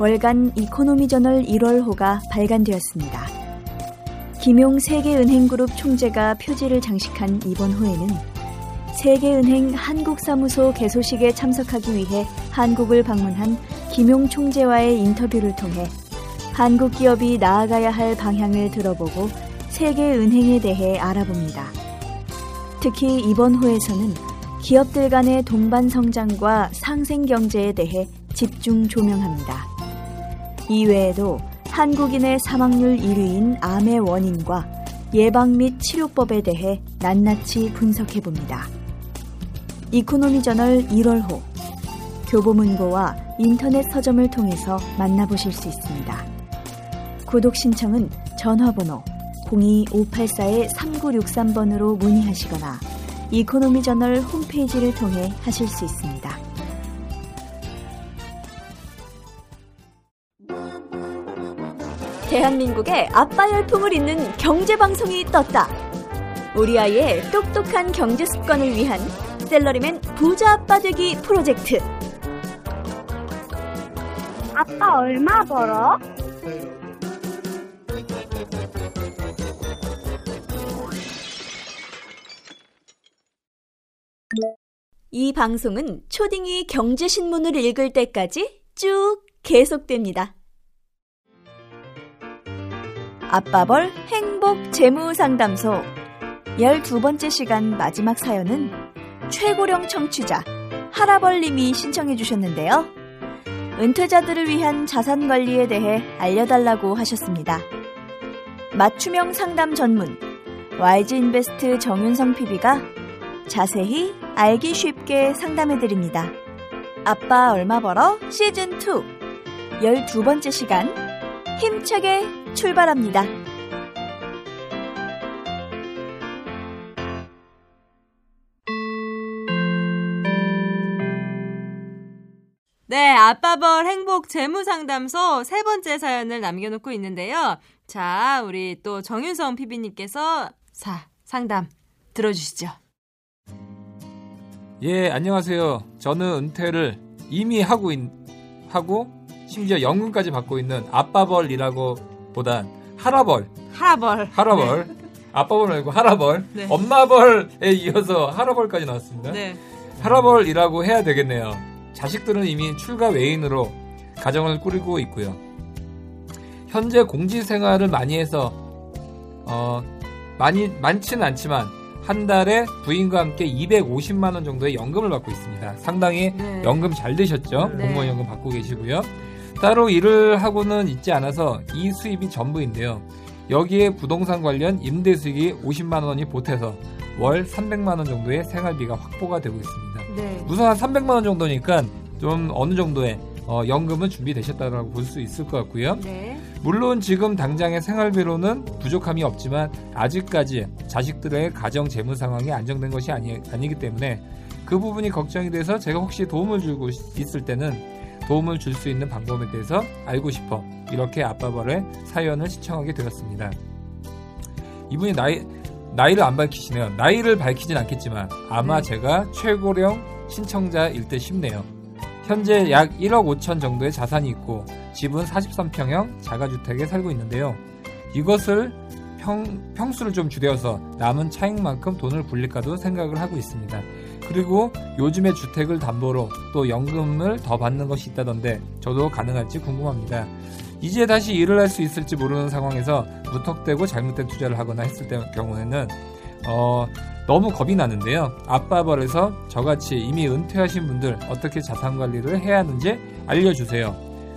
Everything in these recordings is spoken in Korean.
월간 이코노미 저널 1월호가 발간되었습니다. 김용 세계은행그룹 총재가 표지를 장식한 이번 호에는 세계은행 한국사무소 개소식에 참석하기 위해 한국을 방문한 김용 총재와의 인터뷰를 통해 한국 기업이 나아가야 할 방향을 들어보고 세계은행에 대해 알아봅니다. 특히 이번 호에서는 기업들 간의 동반 성장과 상생 경제에 대해 집중 조명합니다. 이외에도 한국인의 사망률 1위인 암의 원인과 예방 및 치료법에 대해 낱낱이 분석해 봅니다. 이코노미 저널 1월호 교보문고와 인터넷 서점을 통해서 만나보실 수 있습니다. 구독 신청은 전화번호 02-584-3963번으로 문의하시거나 이코노미 저널 홈페이지를 통해 하실 수 있습니다. 대한민국의 아빠 열풍을 잇는 경제 방송이 떴다. 우리 아이의 똑똑한 경제 습관을 위한 셀러리맨 부자 아빠 되기 프로젝트. 아빠 얼마 벌어? 이 방송은 초딩이 경제신문을 읽을 때까지 쭉 계속됩니다. 아빠벌 행복 재무 상담소 12번째 시간 마지막 사연은 최고령 청취자 하라벌님이 신청해 주셨는데요. 은퇴자들을 위한 자산 관리에 대해 알려달라고 하셨습니다. 맞춤형 상담 전문 YG 인베스트 정윤성 PB가 자세히 알기 쉽게 상담해 드립니다. 아빠 얼마 벌어? 시즌 2 12번째 시간 힘차게 출발합니다. 네, 아빠벌 행복 재무상담소 세 번째 사연을 남겨놓고 있는데요. 자, 우리 또 정윤성 PB님께서 사, 상담 들어주시죠. 예, 안녕하세요. 저는 은퇴를 이미 하고 있, 하고 심지어 연금까지 받고 있는 아빠벌이라고 보단 하라벌, 하라벌. 하라벌. 아빠벌 말고 하라벌. 네. 엄마벌에 이어서 하라벌까지 나왔습니다. 네. 하라벌이라고 해야 되겠네요. 자식들은 이미 출가 외인으로 가정을 꾸리고 있고요. 현재 공직 생활을 많이 해서 어, 많이 많지는 않지만 한 달에 부인과 함께 250만 원 정도의 연금을 받고 있습니다. 상당히 네. 연금 잘 되셨죠? 네. 공무원 연금 받고 계시고요. 따로 일을 하고는 있지 않아서 이 수입이 전부인데요. 여기에 부동산 관련 임대 수익이 50만 원이 보태서 월 300만 원 정도의 생활비가 확보가 되고 있습니다. 네. 우선 한 300만 원 정도니까 좀 어느 정도의 어, 연금은 준비되셨다고 볼 수 있을 것 같고요. 네. 물론 지금 당장의 생활비로는 부족함이 없지만 아직까지 자식들의 가정 재무 상황이 안정된 것이 아니, 아니기 때문에 그 부분이 걱정이 돼서 제가 혹시 도움을 주고 있을 때는 도움을 줄 수 있는 방법에 대해서 알고 싶어 이렇게 아빠벌의 사연을 시청하게 되었습니다. 이분이 나이 나이를 안 밝히시네요. 나이를 밝히진 않겠지만 아마 네. 제가 최고령 신청자일 듯 싶네요. 현재 약 1억 5천 정도의 자산이 있고 집은 43평형 자가주택에 살고 있는데요. 이것을 평, 평수를 좀 줄여서 남은 차익만큼 돈을 굴릴까도 생각을 하고 있습니다. 그리고 요즘에 주택을 담보로 또 연금을 더 받는 것이 있다던데 저도 가능할지 궁금합니다. 이제 다시 일을 할 수 있을지 모르는 상황에서 무턱대고 잘못된 투자를 하거나 했을 때 경우에는 어, 너무 겁이 나는데요. 아빠벌에서 저같이 이미 은퇴하신 분들 어떻게 자산 관리를 해야 하는지 알려주세요.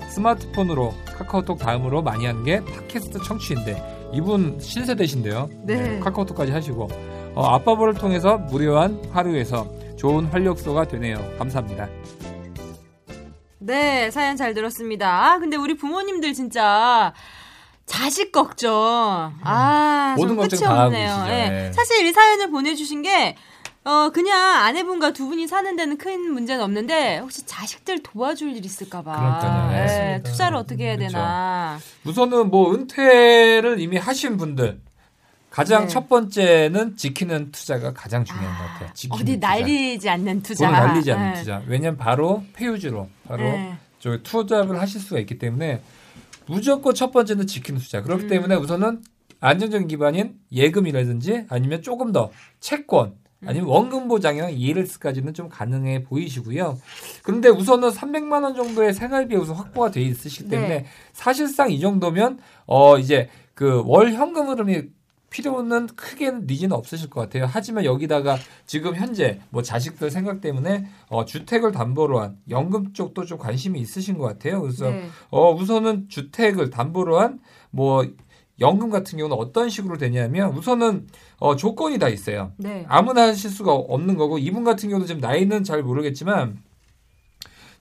스마트폰으로 카카오톡 다음으로 많이 하는 게 팟캐스트 청취인데 이분 신세대신데요. 네. 카카오톡까지 하시고 어, 아빠벌을 통해서 무료한 하루에서 좋은 활력소가 되네요. 감사합니다. 네, 사연 잘 들었습니다. 아, 근데 우리 부모님들 진짜 자식 걱정. 아, 모든 좀 걱정 끝이 다 없네요. 예. 네. 사실 이 사연을 보내주신 게, 어, 그냥 아내분과 두 분이 사는 데는 큰 문제는 없는데, 혹시 자식들 도와줄 일 있을까봐. 네. 투자를 어떻게 해야 그렇죠. 되나. 우선은 뭐 은퇴를 이미 하신 분들 가장 네. 첫 번째는 지키는 투자가 가장 중요한 것 같아요. 어디 투자. 날리지 않는 투자. 날리지 않는 예. 투자. 왜냐면 바로 폐유지로 바로 예. 저 투자를 하실 수가 있기 때문에 무조건 첫 번째는 지키는 투자. 그렇기 음. 때문에 우선은 안정적인 기반인 예금이라든지 아니면 조금 더 채권 아니면 원금 보장형 ELS까지는 좀 가능해 보이시고요. 그런데 우선은 300만 원 정도의 생활비 우선 확보가 돼 있으시기 때문에 네. 사실상 이 정도면 어 이제 그 월 현금 흐름이 필요는 크게 니즈는 없으실 것 같아요. 하지만 여기다가 지금 현재 뭐 자식들 생각 때문에 어 주택을 담보로 한 연금 쪽도 좀 관심이 있으신 것 같아요. 그래서 네. 어 우선은 주택을 담보로 한 뭐 연금 같은 경우는 어떤 식으로 되냐면 우선은 어 조건이 다 있어요. 네. 아무나 하실 수가 없는 거고 이분 같은 경우도 지금 나이는 잘 모르겠지만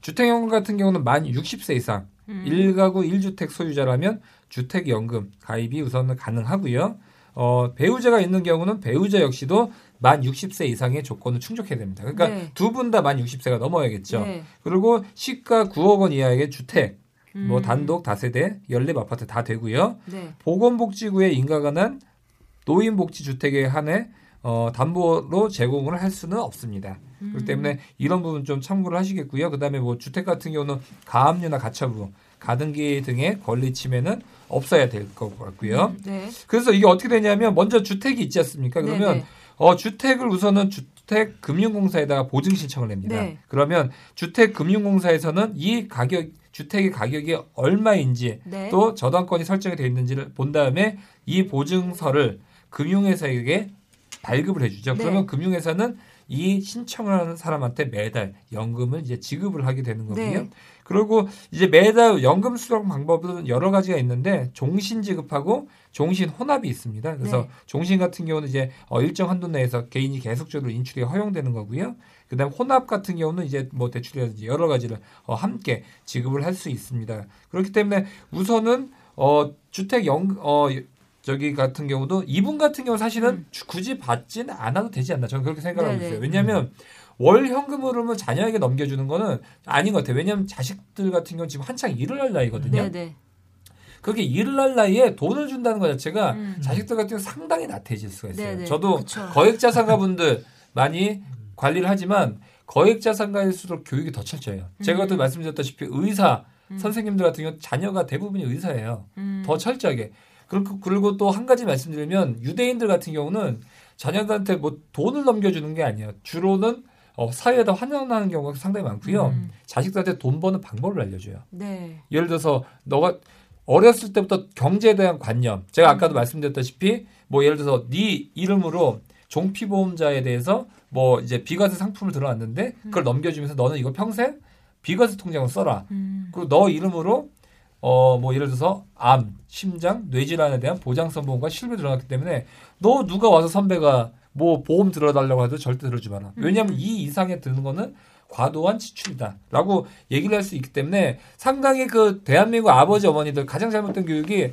주택연금 같은 경우는 만 60세 이상 음. 1가구 1주택 소유자라면 주택연금 가입이 우선은 가능하고요. 어, 배우자가 있는 경우는 배우자 역시도 만 60세 이상의 조건을 충족해야 됩니다. 그러니까 네. 두분 다 만 60세가 넘어야겠죠. 네. 그리고 시가 9억 원 이하의 주택, 뭐 음. 단독, 다세대, 연립 아파트 다 되고요. 네. 보건복지부에 인가가 난 노인복지주택에 한해 어, 담보로 제공을 할 수는 없습니다. 음. 그렇기 때문에 이런 부분 좀 참고를 하시겠고요. 그다음에 뭐 주택 같은 경우는 가압류나 가처분, 가등기 등의 권리 침해는 없어야 될 것 같고요. 네. 그래서 이게 어떻게 되냐면 먼저 주택이 있지 않습니까? 그러면 네네. 어, 주택을 우선은 주택 금융공사에다가 보증 신청을 냅니다. 네. 그러면 주택 금융공사에서는 이 가격 주택의 가격이 얼마인지 네. 또 저당권이 설정이 되어 있는지를 본 다음에 이 보증서를 금융회사에게 발급을 해주죠. 네. 그러면 금융회사는 이 신청을 하는 사람한테 매달 연금을 이제 지급을 하게 되는 거고요. 네. 그리고 이제 매달 연금 수령 방법은 여러 가지가 있는데 종신 지급하고 종신 혼합이 있습니다. 그래서 네. 종신 같은 경우는 이제 어, 일정 한도 내에서 개인이 계속적으로 인출이 허용되는 거고요. 그다음 혼합 같은 경우는 이제 뭐 대출이라든지 여러 가지를 어, 함께 지급을 할 수 있습니다. 그렇기 때문에 우선은 어 주택 연 어 저기 같은 경우도 이분 같은 경우 사실은 음. 주- 굳이 받지는 않아도 되지 않나 저는 그렇게 생각하고 네네. 있어요. 왜냐하면 월 현금 흐름을 자녀에게 넘겨주는 거는 아닌 것 같아요. 왜냐하면 자식들 같은 경우 지금 한창 일을 할 나이거든요. 네, 네. 그렇게 일을 할 나이에 돈을 준다는 것 자체가 음. 자식들 같은 경우 상당히 나태해질 수가 있어요. 네네. 저도 그쵸. 거액자산가분들 많이 관리를 하지만 거액자산가일수록 교육이 더 철저해요. 제가 음. 또 말씀드렸다시피 의사 음. 선생님들 같은 경우 자녀가 대부분이 의사예요. 음. 더 철저하게. 그리고, 그리고 또 한 가지 말씀드리면 유대인들 같은 경우는 자녀들한테 뭐 돈을 넘겨주는 게 아니에요. 주로는 어, 사회에다 환원하는 경우가 상당히 많고요. 음. 자식들한테 돈 버는 방법을 알려줘요. 네. 예를 들어서 너가 어렸을 때부터 경제에 대한 관념. 제가 아까도 말씀드렸다시피 뭐 예를 들어서 네 이름으로 종피보험자에 대해서 뭐 이제 비과세 상품을 들어왔는데 그걸 넘겨주면서 너는 이거 평생 비과세 통장을 써라. 음. 그리고 너 이름으로 어 뭐 예를 들어서 암, 심장, 뇌질환에 대한 보장성 보험과 실비 들어갔기 때문에 너 누가 와서 선배가 뭐 보험 들어달라고 해도 절대 들어주지 마라. 왜냐하면 이 이상에 드는 거는 과도한 지출이다라고 얘기를 할 수 있기 때문에 상당히 그 대한민국 아버지 어머니들 가장 잘못된 교육이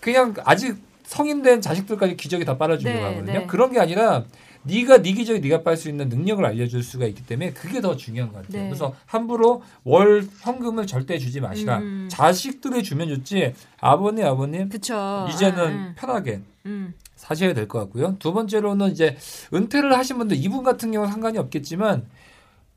그냥 아직 성인된 자식들까지 기저귀 다 빨아주려고 네, 하거든요. 네. 그런 게 아니라 네가 네 기저귀 네가 빨 수 있는 능력을 알려줄 수가 있기 때문에 그게 더 중요한 것 같아요. 네. 그래서 함부로 월 현금을 절대 주지 마시라. 음. 자식들이 주면 좋지 아버님 아버님 그쵸. 이제는 아, 편하게 음. 사셔야 될 것 같고요. 두 번째로는 이제 은퇴를 하신 분들 이분 같은 경우는 상관이 없겠지만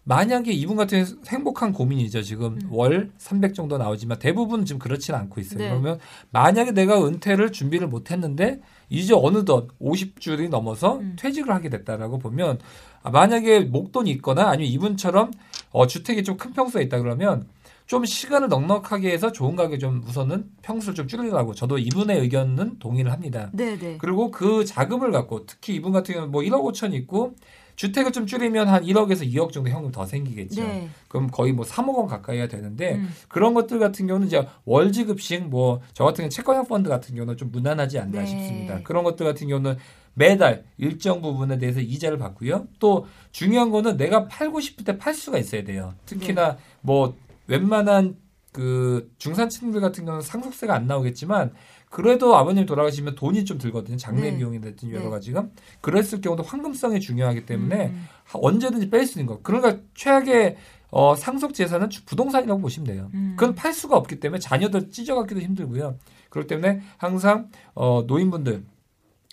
만약에 이분 같은 경우 행복한 고민이죠. 지금 음. 월300 정도 나오지만 대부분 지금 그렇지는 않고 있어요. 네. 그러면 만약에 내가 은퇴를 준비를 못 했는데 이제 어느덧 50줄이 넘어서 음. 퇴직을 하게 됐다라고 보면 아, 만약에 목돈이 있거나 아니면 이분처럼 어, 주택이 좀 큰 평수에 있다 그러면 좀 시간을 넉넉하게 해서 좋은 가게 좀 우선은 평수를 좀 줄이라고 저도 이분의 의견은 동의를 합니다. 네네. 그리고 그 자금을 갖고 특히 이분 같은 경우는 뭐 1억 5천 있고 주택을 좀 줄이면 한 1억에서 2억 정도 현금 더 생기겠죠. 네. 그럼 거의 뭐 3억 원 가까이야 되는데 음. 그런 것들 같은 경우는 이제 월지급식 뭐 저 같은 경우 채권형 펀드 같은 경우는 좀 무난하지 않나 네. 싶습니다. 그런 것들 같은 경우는 매달 일정 부분에 대해서 이자를 받고요. 또 중요한 거는 내가 팔고 싶을 때 팔 수가 있어야 돼요. 특히나 뭐 웬만한 그 중산층들 같은 경우는 상속세가 안 나오겠지만 그래도 아버님 돌아가시면 돈이 좀 들거든요. 장례 네. 비용이든지 여러 네. 가지가. 그랬을 경우도 황금성이 중요하기 때문에 음. 하- 언제든지 뺄 수 있는 거. 그러니까 최악의 어, 상속 재산은 주- 부동산이라고 보시면 돼요. 음. 그건 팔 수가 없기 때문에 자녀들 찢어갖기도 힘들고요. 그렇기 때문에 항상 어, 노인분들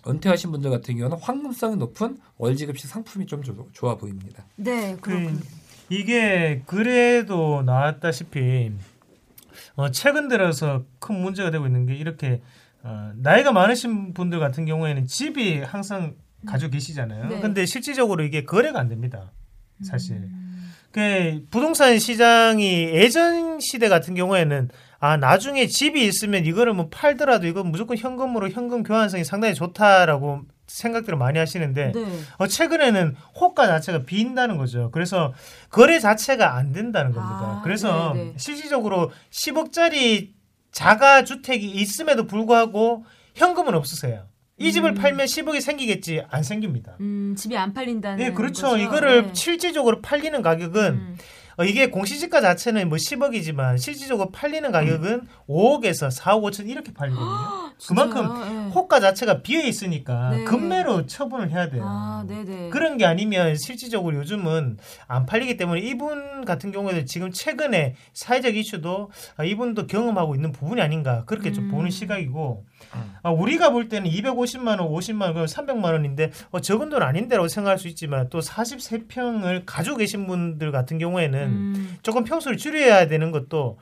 은퇴하신 분들 같은 경우는 황금성이 높은 월지급식 상품이 좀 조- 좋아 보입니다. 네, 그렇군요. 그, 이게 그래도 나왔다시피 어, 최근 들어서 큰 문제가 되고 있는 게 이렇게 어, 나이가 많으신 분들 같은 경우에는 집이 항상 가지고 계시잖아요. 네. 근데 실질적으로 이게 거래가 안 됩니다. 사실. 그 부동산 시장이 예전 시대 같은 경우에는 아 나중에 집이 있으면 이거를 뭐 팔더라도 이건 무조건 현금으로 현금 교환성이 상당히 좋다라고 생각들을 많이 하시는데 네. 어, 최근에는 호가 자체가 빈다는 거죠. 그래서 거래 자체가 안 된다는 겁니다. 아, 그래서 네네. 실질적으로 10억짜리 자가 주택이 있음에도 불구하고 현금은 없으세요. 이 집을 음. 팔면 10억이 생기겠지 안 생깁니다. 음, 집이 안 팔린다는 네, 그렇죠. 거죠? 이거를 네. 실질적으로 팔리는 가격은 음. 어, 이게 공시지가 자체는 뭐 10억이지만 실질적으로 팔리는 가격은 5억에서 4억 5천 이렇게 팔리거든요. 그만큼 진짜요? 네. 호가 자체가 비어 있으니까 네. 금매로 처분을 해야 돼요. 아, 네네. 그런 게 아니면 실질적으로 요즘은 안 팔리기 때문에 이분 같은 경우에도 지금 최근에 사회적 이슈도 아, 이분도 경험하고 있는 부분이 아닌가 그렇게 좀 음. 보는 시각이고 아, 우리가 볼 때는 250만 원, 50만 원, 그럼 300만 원인데 어, 적은 돈 아닌데라고 생각할 수 있지만 또 43평을 가지고 계신 분들 같은 경우에는 음. 조금 평수를 줄여야 되는 것도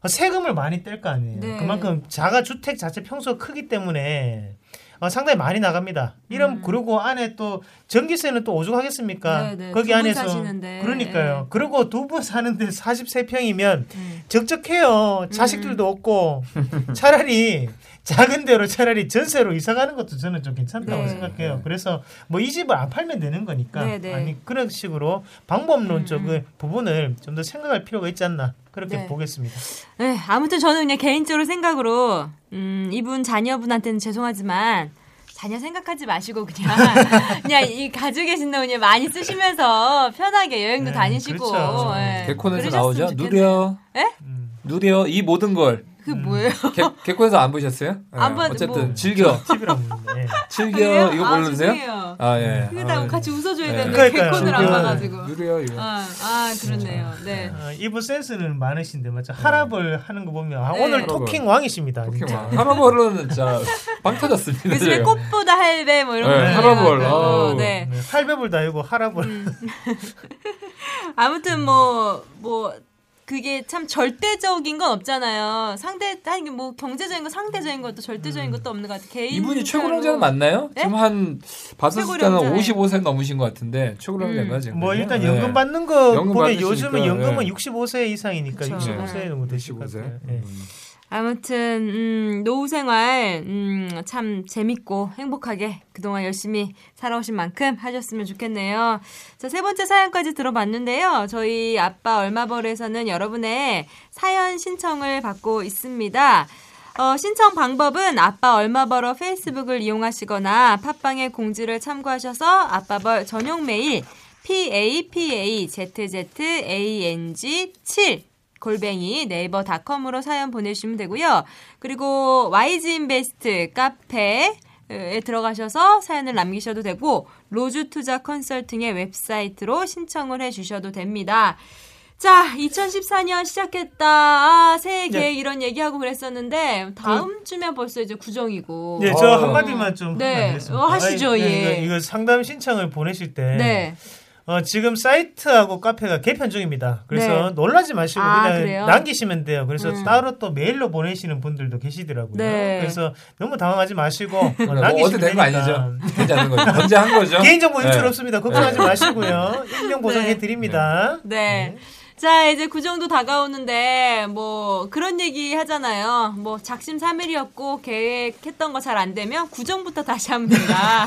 어, 세금을 많이 뗄 거 아니에요. 네. 그만큼 자가 주택 자체 평수가 크기 때문에 어, 상당히 많이 나갑니다. 이런 음. 그리고 안에 또 전기세는 또 오죽하겠습니까? 네, 네. 거기 안에서 사시는데. 그러니까요. 네. 그리고 두 분 사는데 43평이면 음. 적적해요. 자식들도 없고 차라리 작은 데로 차라리 전세로 이사 가는 것도 저는 좀 괜찮다고 네. 생각해요. 그래서 뭐 이 집을 안 팔면 되는 거니까 네, 네. 아니 그런 식으로 방법론적인 부분을 좀 더 생각할 필요가 있지 않나 그렇게 네. 보겠습니다. 네, 아무튼 저는 그냥 개인적으로 생각으로 음, 이분 자녀분한테는 죄송하지만 자녀 생각하지 마시고 그냥 그냥 이 가지고 계신 돈 그냥 많이 쓰시면서 편하게 여행도 네, 다니시고 그렇죠. 예, 개콘에서 나오죠. 좋겠네요. 누려. 예? 음. 누려 이 모든 걸. 그 뭐예요? 개, 개콘에서 안 보셨어요? 안 예, 봤- 어쨌든 뭐. 즐겨. 예. 즐겨 그래요? 이거 아, 모르세요? 죄송해요. 아 예. 그러다 아, 같이 웃어줘야 네. 되는데 그러니까요. 개콘을 안. 봐가지고. 누려 이거. 아, 아 그렇네요. 네. 어, 이분 센스는 많으신데 맞죠? 하랍을 하는 거 보면 아, 네. 오늘. 토킹 왕이십니다. 토킹. 왕. 하라벌은 진짜 빵 터졌습니다. 요즘에 제가. 꽃보다 할배 뭐 이런 거 네, 많이 하라벌. 해가지고, 아우. 네. 네, 할배불 다이고 하랍을 음. 아무튼 뭐뭐 그게 참 절대적인 건 없잖아요. 상대 아니 뭐 경제적인 거 상대적인 것도 절대적인 것도 없는 것 같아. 개인 이분이. 최고령자는 맞나요? 네? 지금 한 봤었을 때는 최고령자네. 55세 넘으신 것 같은데 최고령자인가 음. 지금? 뭐? 일단 네. 연금 받는 거 연금 보면 받으시니까, 요즘은 연금은 네. 65세 이상이니까 그쵸. 65세 정도 되실 것 65세. 같아요. 예. 음. 아무튼 음, 노후 생활 음, 참 재밌고 행복하게 그동안 열심히 살아오신 만큼 하셨으면 좋겠네요. 자, 세 번째 사연까지 들어봤는데요. 저희 아빠 얼마 벌에서는 여러분의 사연 신청을 받고 있습니다. 어, 신청 방법은 아빠 얼마 벌어 페이스북을 이용하시거나 팟빵의 공지를 참고하셔서 아빠 벌 전용 메일 papazzang7 골뱅이 네이버 닷컴으로 사연 보내주시면 되고요. 그리고 YG인베스트 카페 에 들어가셔서 사연을 남기셔도 되고 로즈 투자 컨설팅의 웹사이트로 신청을 해 주셔도 됩니다. 자, 2014년 시작했다. 아, 새해 네. 계획 이런 얘기하고 그랬었는데 다음 주면 벌써 이제 구정이고. 네, 저 어. 한마디만 좀 네, 되겠습니까? 어, 하시죠, 아니, 예. 이거, 이거 상담 신청을 보내실 때 네. 어, 지금 사이트하고 카페가 개편 중입니다. 그래서 네. 놀라지 마시고 아, 그냥 그래요? 남기시면 돼요. 그래서 음. 따로 또 메일로 보내시는 분들도 계시더라고요. 네. 그래서 너무 당황하지 마시고 어, 뭐 남기시면 어떻게 된거 되니까. 아니죠? 않는 거죠. 언제 한 거죠? 개인정보 유출 네. 없습니다. 걱정하지 마시고요. 익명 보상해 네. 드립니다. 네. 자, 이제 그 정도 다가오는데, 뭐, 그런 얘기 하잖아요. 뭐, 작심 삼일이었고, 계획했던 거 잘 안 되면, 구정부터 다시 하면 된다.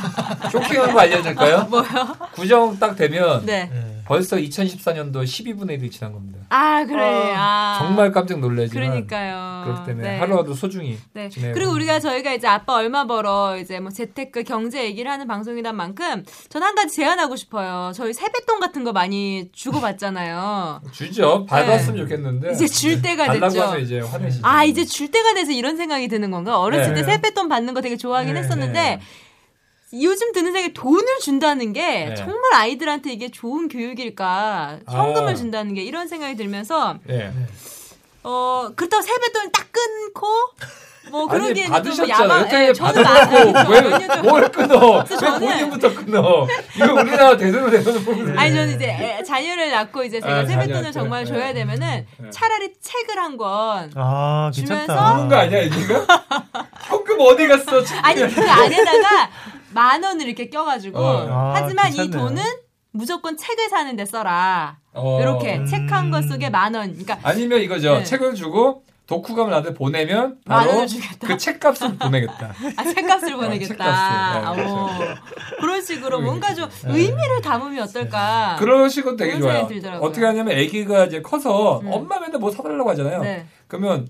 쇼킹한 거 알려줄까요? 뭐요? 구정 딱 되면 네. 네. 벌써 2014년도 12분의 1이 지난 겁니다. 아, 그래. 아. 정말 깜짝 놀라지만 그러니까요. 그렇기 때문에 네. 하루라도 소중히 네. 그리고 우리가 저희가 이제 아빠 얼마 벌어 이제 뭐 재테크 경제 얘기를 하는 방송이란 만큼 전 한 가지 제안하고 싶어요. 저희 세뱃돈 같은 거 많이 주고 받잖아요. 주죠. 받았으면 좋겠는데 네. 이제 줄 때가 달라고 됐죠. 하면 이제 화내시죠. 아 이제 줄 때가 돼서 이런 생각이 드는 건가? 어렸을 네. 때 세뱃돈 받는 거 되게 좋아하긴 네, 했었는데 네. 요즘 드는 생각이 돈을 준다는 게 네. 정말 아이들한테 이게 좋은 교육일까? 현금을 아. 준다는 게 이런 생각이 들면서 예. 어 그렇다고 세뱃돈을 딱 끊고 뭐 그러기에는 좀 받으셨잖아요. 야망- 여태 예, 저는 안- 받았고 저왜몇년 전- 뭘 끊어? 왜 저는- 본인부터 끊어? 이거 우리나라 대선을 대선을 아니 저는 이제 애- 자녀를 낳고 이제 제가 아, 세뱃돈을. 정말 줘야 네. 되면은 네. 차라리 책을 한 권. 아, 주면서 괜찮다. 그런 거 아니야 이거? 현금 어디 갔어? 아니 그 안에다가 만 원을 이렇게 껴가지고 어. 아, 하지만 이 괜찮네요. 돈은 무조건 책을 사는 데 써라. 어. 이렇게 음. 책한 권 속에 만 원. 그러니까 아니면 이거죠. 네. 책을 주고 독후감을 나한테 보내면 만 바로. 그 책값을 보내겠다. 아, 책값을 보내겠다. 책값을, 네. 어, 그런 식으로 뭔가 좀 네. 의미를 담으면 어떨까. 그런 식은 되게 좋아요. 들더라고요. 어떻게 하냐면 아기가 이제 커서 음. 엄마 맨날 뭐 사달라고 하잖아요. 네. 그러면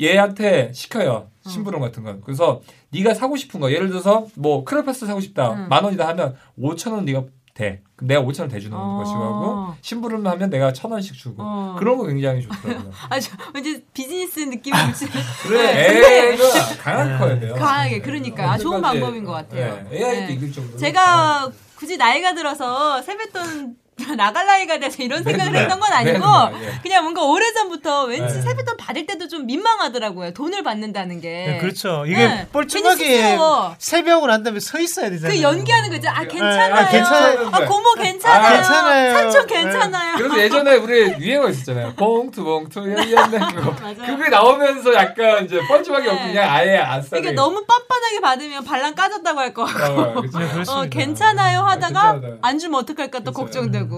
얘한테 시켜요. 어. 심부름 같은 건. 그래서 네가 사고 싶은 거 예를 들어서 뭐 크레파스 사고 싶다. 음. 만 원이다 하면 5천 원 네가 대. 그럼 내가 5천 원 대주는 어. 것이고 하고 심부름 하면 내가 천 원씩 주고 어. 그런 거 굉장히 좋더라고요. 아, 저, 왠지 비즈니스 느낌이 물씬 그래 애가 강하게 네. 커야 돼요. 강하게 그러니까 아, 좋은 방법인 것 같아요. 네. AI도 네. 이길 정도로. 제가 굳이 나이가 들어서 세뱃돈 나갈 나이가 돼서 이런 네, 생각을 누나. 했던 건 네, 아니고 누나. 예. 그냥 뭔가 오래전부터 왠지 네. 세뱃돈 받을 때도 좀 민망하더라고요. 돈을 받는다는 게. 네, 그렇죠. 이게 네. 뻘쭘하게. 새벽을 한 다음에 서 있어야 되잖아요. 그 연기하는 거 있죠. 아, 괜찮아요. 아, 괜찮아요. 아, 고모 괜찮아요. 아, 괜찮아요. 삼촌 네. 괜찮아요. 그래서 예전에 우리 유행어 있었잖아요. 봉투 봉투. 맞아요. 그게 나오면서 약간 이제 뻘쭘하게 네. 없고 그냥 아예 아싸리. 그러니까 너무 뻔뻔하게 받으면 발랑 까졌다고 할것 같고. 어. 네. 어, 괜찮아요 하다가 괜찮아요. 안 주면 어떡할까 또 그쵸. 걱정되고.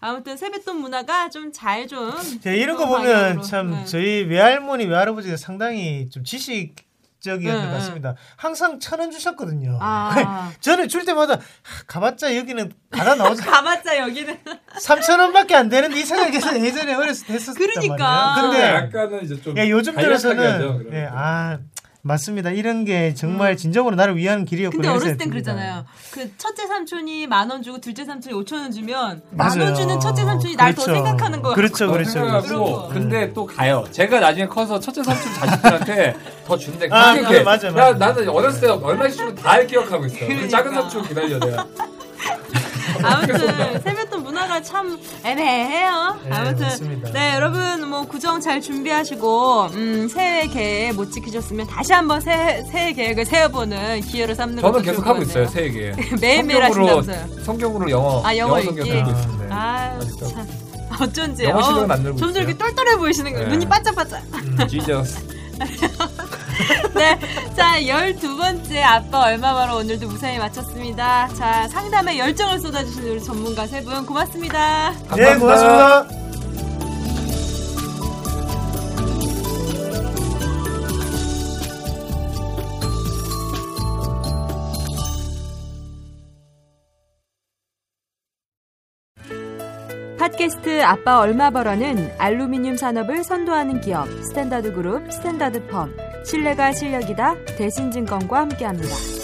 아무튼 세뱃돈 문화가 좀 잘 좀. 자, 이런 거 보면 방향으로. 참 네. 저희 외할머니 외할아버지가 상당히 좀 지식 적이었던 네, 것 같습니다. 항상 천 원 주셨거든요. 아. 저는 줄 때마다 하, 가봤자 여기는 가다 나오자 가봤자 여기는. 3천 원밖에 안 되는데 이 생각에서 예전에 어렸을 때 했었단 그러니까. 말이에요. 근데 근데 약간은 이제 좀 야, 요즘 들어서는 예, 거. 아 맞습니다. 이런 게 정말 진정으로 나를 위한 길이었구나. 근데 어렸을 땐. 그랬잖아요. 그 첫째 삼촌이 만 원 주고 둘째 삼촌이 오천 원 주면 만 맞아요. 원 주는 첫째 삼촌이 날 더 그렇죠. 생각하는 거. 그렇죠, 더 그렇죠. 생각하고 그런 거. 근데 또 가요. 제가 나중에 커서 첫째 삼촌 자식들한테 더 준대. 아, 그게 그래, 맞아, 야, 맞아. 나는 어렸을 때 얼마씩 주면 다 기억하고 있어. 그 작은 그러니까. 삼촌 기다려 내가. 아무튼 세뱃돈 문화가 참 애매해요. 네, 아무튼 맞습니다. 네 여러분 뭐 구정 잘 준비하시고 음, 새해 계획 못 지키셨으면 다시 한번 새해, 새해 계획을 세워보는 기회로 삼는 저는 계속 하고 것 있어요. 세 얘기. 매일매일 하신다면서요. 성경으로 영어 아, 영어 성경 읽기. 듣고 있습니다. 아. 참 어쩐지 영어 어, 늘고 점점 있어요. 이렇게 똘똘해 보이시는 거예요. 네. 눈이 반짝반짝. 지저스. 네. 자, 12번째 아빠 얼마 벌어 오늘도 무사히 마쳤습니다. 자, 상담에 열정을 쏟아주신 우리 전문가 세 분 고맙습니다. 네, 고맙습니다. 팟캐스트 아빠 얼마 벌어는 알루미늄 산업을 선도하는 기업 스탠다드 그룹 스탠다드 펌 신뢰가 실력이다 대신증권과 함께합니다.